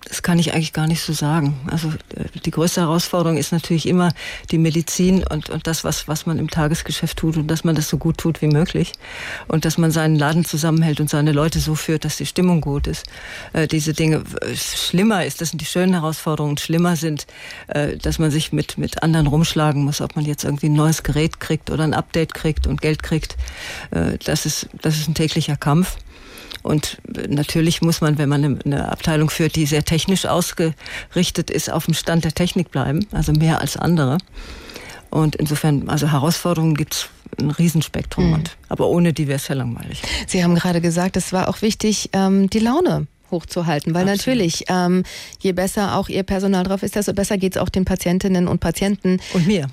Das kann ich eigentlich gar nicht so sagen. Also äh, die größte Herausforderung ist natürlich immer die Medizin und, und das, was, was man im Tagesgeschäft tut und dass man das so gut tut wie möglich und dass man seinen Laden zusammenhält und seine Leute so führt, dass die Stimmung gut ist. Äh, diese Dinge, äh, schlimmer ist, das sind die schönen Herausforderungen, schlimmer sind, äh, dass man sich mit, mit anderen rumschlagen muss, ob man jetzt irgendwie ein neues Gerät kriegt oder ein Update kriegt und Geld kriegt. Äh, das, ist, das ist ein täglicher Kampf. Und natürlich muss man, wenn man eine Abteilung führt, die sehr technisch ausgerichtet ist, auf dem Stand der Technik bleiben, also mehr als andere. Und insofern, also Herausforderungen gibt es ein Riesenspektrum, mhm. und, aber ohne die wäre es ja langweilig. Sie haben gerade gesagt, es war auch wichtig, ähm, die Laune hochzuhalten, weil Absolut. natürlich, ähm, je besser auch Ihr Personal drauf ist, desto besser geht es auch den Patientinnen und Patienten. Und mir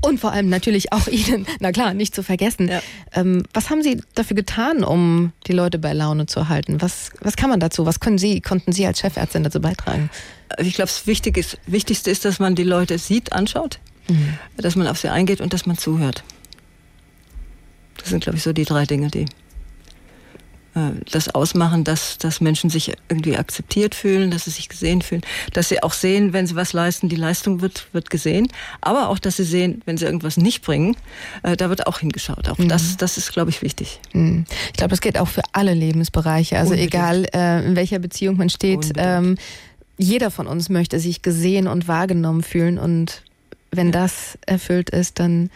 und vor allem natürlich auch (laughs) Ihnen, na klar, nicht zu vergessen. Ja. Ähm, was haben Sie dafür getan, um die Leute bei Laune zu halten? Was, was kann man dazu? Was können Sie, konnten Sie als Chefärztin dazu beitragen? Ich glaube, das Wichtigste ist, dass man die Leute sieht, anschaut, mhm. dass man auf sie eingeht und dass man zuhört. Das sind, glaube ich, so die drei Dinge, die äh, das ausmachen, dass, dass Menschen sich irgendwie akzeptiert fühlen, dass sie sich gesehen fühlen, dass sie auch sehen, wenn sie was leisten, die Leistung wird, wird gesehen, aber auch, dass sie sehen, wenn sie irgendwas nicht bringen, äh, da wird auch hingeschaut. Auch mhm. das, das ist, glaube ich, wichtig. Mhm. Ich glaube, das geht auch für alle Lebensbereiche. Also Unbedingt. egal, äh, in welcher Beziehung man steht, ähm, jeder von uns möchte sich gesehen und wahrgenommen fühlen und wenn ja. das erfüllt ist, dann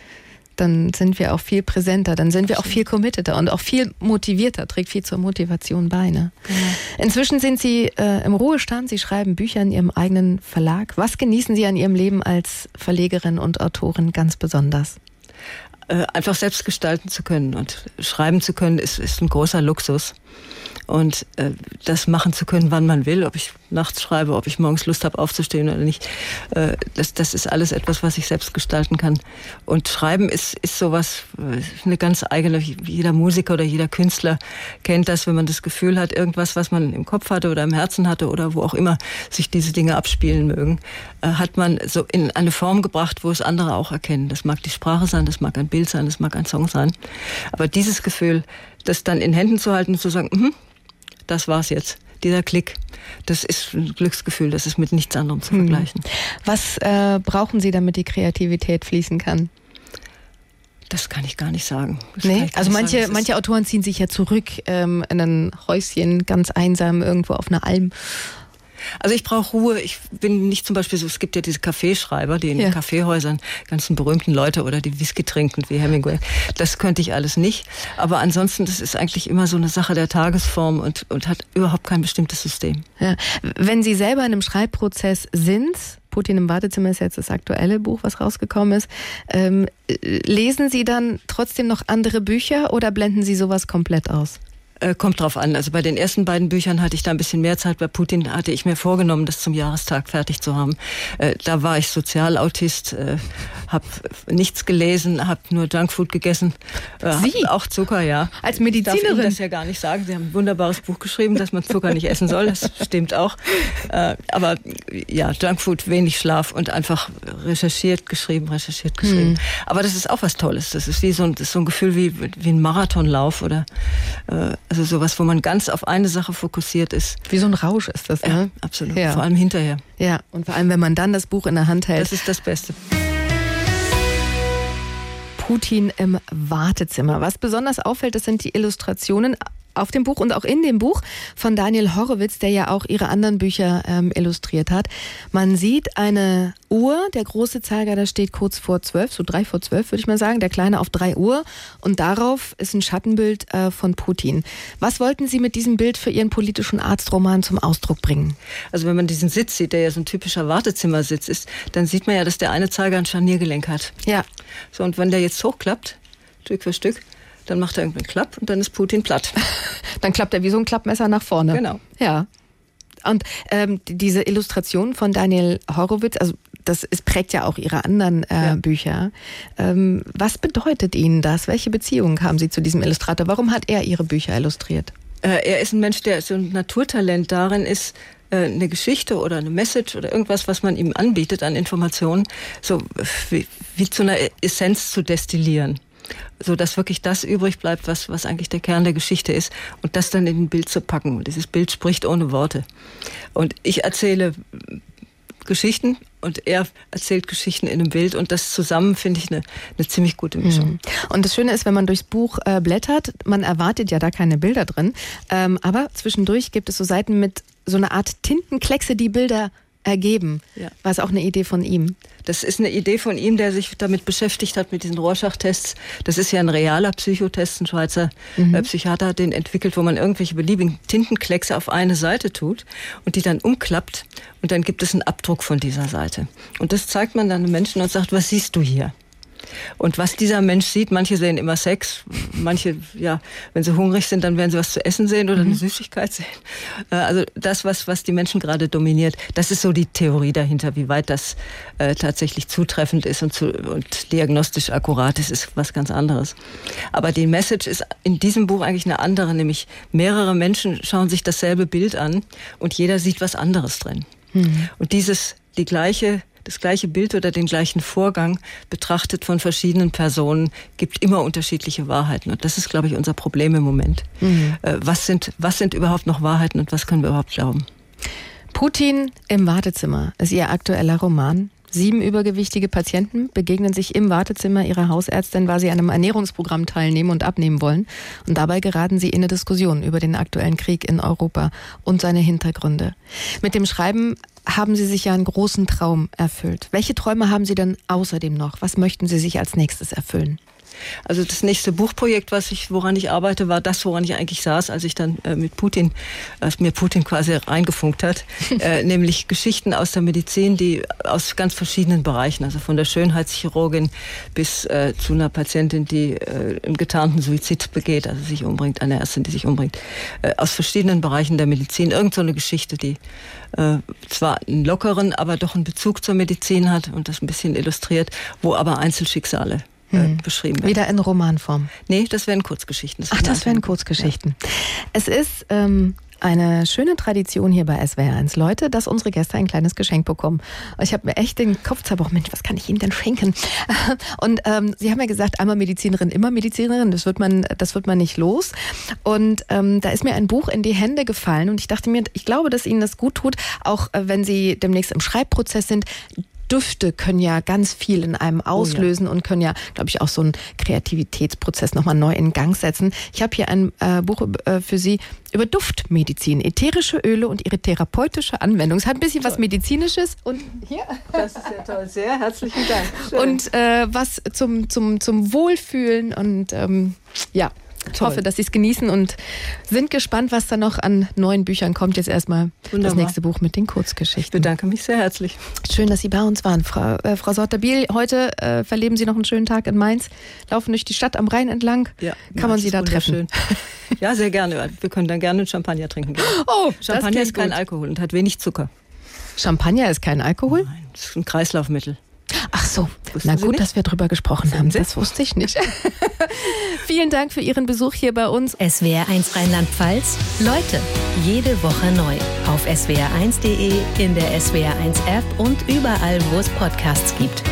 dann sind wir auch viel präsenter, dann sind wir auch viel committeter und auch viel motivierter, trägt viel zur Motivation bei. Ne? Genau. Inzwischen sind Sie äh, im Ruhestand, Sie schreiben Bücher in Ihrem eigenen Verlag. Was genießen Sie an Ihrem Leben als Verlegerin und Autorin ganz besonders? Äh, einfach selbst gestalten zu können und schreiben zu können, ist, ist ein großer Luxus und äh, das machen zu können, wann man will, ob ich nachts schreibe, ob ich morgens Lust habe aufzustehen oder nicht. Äh, das, das ist alles etwas, was ich selbst gestalten kann. Und Schreiben ist, ist sowas, äh, eine ganz eigene, jeder Musiker oder jeder Künstler kennt das, wenn man das Gefühl hat, irgendwas, was man im Kopf hatte oder im Herzen hatte oder wo auch immer sich diese Dinge abspielen mögen, äh, hat man so in eine Form gebracht, wo es andere auch erkennen. Das mag die Sprache sein, das mag ein Bild sein, das mag ein Song sein. Aber dieses Gefühl, das dann in Händen zu halten und zu sagen, mm das war's jetzt. Dieser Klick, das ist ein Glücksgefühl, das ist mit nichts anderem zu hm. vergleichen. Was äh, brauchen Sie, damit die Kreativität fließen kann? Das kann ich gar nicht sagen. Das nee? Also manche, sagen. manche Autoren ziehen sich ja zurück ähm, in ein Häuschen, ganz einsam irgendwo auf einer Alm also ich brauche Ruhe. Ich bin nicht zum Beispiel so, es gibt ja diese Kaffeeschreiber, die in ja. Kaffeehäusern ganzen berühmten Leute oder die Whisky trinken wie Hemingway. Das könnte ich alles nicht. Aber ansonsten, das ist eigentlich immer so eine Sache der Tagesform und, und hat überhaupt kein bestimmtes System. Ja. Wenn Sie selber in einem Schreibprozess sind, Putin im Wartezimmer ist jetzt das aktuelle Buch, was rausgekommen ist. Ähm, lesen Sie dann trotzdem noch andere Bücher oder blenden Sie sowas komplett aus? Äh, kommt drauf an. Also bei den ersten beiden Büchern hatte ich da ein bisschen mehr Zeit. Bei Putin hatte ich mir vorgenommen, das zum Jahrestag fertig zu haben. Äh, da war ich Sozialautist, äh, habe nichts gelesen, habe nur Junkfood gegessen. Äh, Sie? Auch Zucker, ja. Als Medizinerin? Ich darf Ihnen das ja gar nicht sagen. Sie haben ein wunderbares Buch geschrieben, dass man Zucker nicht essen soll. Das stimmt auch. Äh, aber ja, Junkfood, wenig Schlaf und einfach recherchiert, geschrieben, recherchiert, geschrieben. Hm. Aber das ist auch was Tolles. Das ist wie so ein, so ein Gefühl wie, wie ein Marathonlauf oder äh, also sowas, wo man ganz auf eine Sache fokussiert ist. Wie so ein Rausch ist das, ne? Ja, absolut. Ja. Vor allem hinterher. Ja, und vor allem, wenn man dann das Buch in der Hand hält. Das ist das Beste. Putin im Wartezimmer. Was besonders auffällt, das sind die Illustrationen auf dem Buch und auch in dem Buch von Daniel Horowitz, der ja auch ihre anderen Bücher ähm, illustriert hat. Man sieht eine Uhr, der große Zeiger, da steht kurz vor zwölf, so drei vor zwölf würde ich mal sagen, der kleine auf drei Uhr und darauf ist ein Schattenbild äh, von Putin. Was wollten Sie mit diesem Bild für Ihren politischen Arztroman zum Ausdruck bringen? Also wenn man diesen Sitz sieht, der ja so ein typischer Wartezimmersitz ist, dann sieht man ja, dass der eine Zeiger ein Scharniergelenk hat. Ja. So und wenn der jetzt hochklappt, Stück für Stück, dann macht er irgendeinen Klapp und dann ist Putin platt. (laughs) dann klappt er wie so ein Klappmesser nach vorne. Genau. Ja. Und ähm, diese Illustration von Daniel Horowitz, also das ist, prägt ja auch Ihre anderen äh, ja. Bücher. Ähm, was bedeutet Ihnen das? Welche Beziehung haben Sie zu diesem Illustrator? Warum hat er Ihre Bücher illustriert? Äh, er ist ein Mensch, der so ein Naturtalent darin ist, äh, eine Geschichte oder eine Message oder irgendwas, was man ihm anbietet an Informationen, so wie, wie zu einer Essenz zu destillieren so dass wirklich das übrig bleibt, was, was eigentlich der Kern der Geschichte ist und das dann in ein Bild zu packen. Dieses Bild spricht ohne Worte. Und ich erzähle Geschichten und er erzählt Geschichten in einem Bild und das zusammen finde ich eine, eine ziemlich gute Mischung. Mhm. Und das Schöne ist, wenn man durchs Buch äh, blättert, man erwartet ja da keine Bilder drin, ähm, aber zwischendurch gibt es so Seiten mit so einer Art Tintenkleckse, die Bilder ergeben. Ja. War es auch eine Idee von ihm? Das ist eine Idee von ihm, der sich damit beschäftigt hat, mit diesen Rorschach-Tests. Das ist ja ein realer Psychotest, ein Schweizer mhm. Äh, Psychiater hat den entwickelt, wo man irgendwelche beliebigen Tintenkleckse auf eine Seite tut und die dann umklappt und dann gibt es einen Abdruck von dieser Seite. Und das zeigt man dann den Menschen und sagt, was siehst du hier? Und was dieser Mensch sieht, manche sehen immer Sex, manche, ja, wenn sie hungrig sind, dann werden sie was zu essen sehen oder mhm. eine Süßigkeit sehen. Äh, also das, was, was die Menschen gerade dominiert, das ist so die Theorie dahinter. Wie weit das äh, tatsächlich zutreffend ist und, zu, und diagnostisch akkurat ist, ist was ganz anderes. Aber die Message ist in diesem Buch eigentlich eine andere, nämlich mehrere Menschen schauen sich dasselbe Bild an und jeder sieht was anderes drin. Mhm. Und dieses, die gleiche das gleiche Bild oder den gleichen Vorgang betrachtet von verschiedenen Personen, gibt immer unterschiedliche Wahrheiten. Und das ist, glaube ich, unser Problem im Moment. Mhm. Äh, was, sind, was sind überhaupt noch Wahrheiten und was können wir überhaupt glauben? Putin im Wartezimmer ist Ihr aktueller Roman. Sieben übergewichtige Patienten begegnen sich im Wartezimmer ihrer Hausärztin, weil sie an einem Ernährungsprogramm teilnehmen und abnehmen wollen. Und dabei geraten sie in eine Diskussion über den aktuellen Krieg in Europa und seine Hintergründe. Mit dem Schreiben haben Sie sich ja einen großen Traum erfüllt. Welche Träume haben Sie denn außerdem noch? Was möchten Sie sich als nächstes erfüllen? Also das nächste Buchprojekt, was ich, woran ich arbeite, war das, woran ich eigentlich saß, als ich dann äh, mit Putin, als mir Putin quasi reingefunkt hat, (laughs) äh, nämlich Geschichten aus der Medizin, die aus ganz verschiedenen Bereichen, also von der Schönheitschirurgin bis äh, zu einer Patientin, die äh, einen getarnten Suizid begeht, also sich umbringt, eine Ärztin, die sich umbringt, äh, aus verschiedenen Bereichen der Medizin, irgend so eine Geschichte, die äh, zwar einen lockeren, aber doch einen Bezug zur Medizin hat und das ein bisschen illustriert, wo aber Einzelschicksale hm. beschrieben werden. Wieder in Romanform? Nee, das wären Kurzgeschichten. Das Ach, das wären Kurzgeschichten. Ja. Es ist ähm, eine schöne Tradition hier bei SWR1, Leute, dass unsere Gäste ein kleines Geschenk bekommen. Ich habe mir echt den Kopf zerbrochen, Mensch, was kann ich Ihnen denn schenken? (laughs) Und ähm, Sie haben ja gesagt, einmal Medizinerin, immer Medizinerin, das wird man, das wird man nicht los. Und ähm, da ist mir ein Buch in die Hände gefallen und ich dachte mir, ich glaube, dass Ihnen das gut tut, auch äh, wenn Sie demnächst im Schreibprozess sind, Düfte können ja ganz viel in einem auslösen oh ja. und können ja, glaube ich, auch so einen Kreativitätsprozess nochmal neu in Gang setzen. Ich habe hier ein äh, Buch äh, für Sie über Duftmedizin, ätherische Öle und ihre therapeutische Anwendung. Es hat ein bisschen toll. was Medizinisches und hier. Das ist ja toll. Sehr herzlichen Dank. Schön. Und äh, was zum, zum, zum Wohlfühlen und ähm, ja, ich hoffe, dass Sie es genießen und sind gespannt, was da noch an neuen Büchern kommt. Jetzt erstmal Wunderbar. das nächste Buch mit den Kurzgeschichten. Ich bedanke mich sehr herzlich. Schön, dass Sie bei uns waren, Frau, äh, Frau Sortabil. Heute äh, verleben Sie noch einen schönen Tag in Mainz, laufen durch die Stadt am Rhein entlang. Ja, Kann man Sie da treffen? Ja, sehr gerne. Wir können dann gerne Champagner trinken. Oh, Champagner ist kein gut. Alkohol und hat wenig Zucker. Champagner ist kein Alkohol? Nein, das ist ein Kreislaufmittel. Ach so, Wussten na gut, dass wir drüber gesprochen haben. Das wusste ich nicht. (laughs) Vielen Dank für Ihren Besuch hier bei uns. SWR1 Rheinland-Pfalz. Leute, jede Woche neu. Auf swr1.de, in der SWR1 App und überall, wo es Podcasts gibt.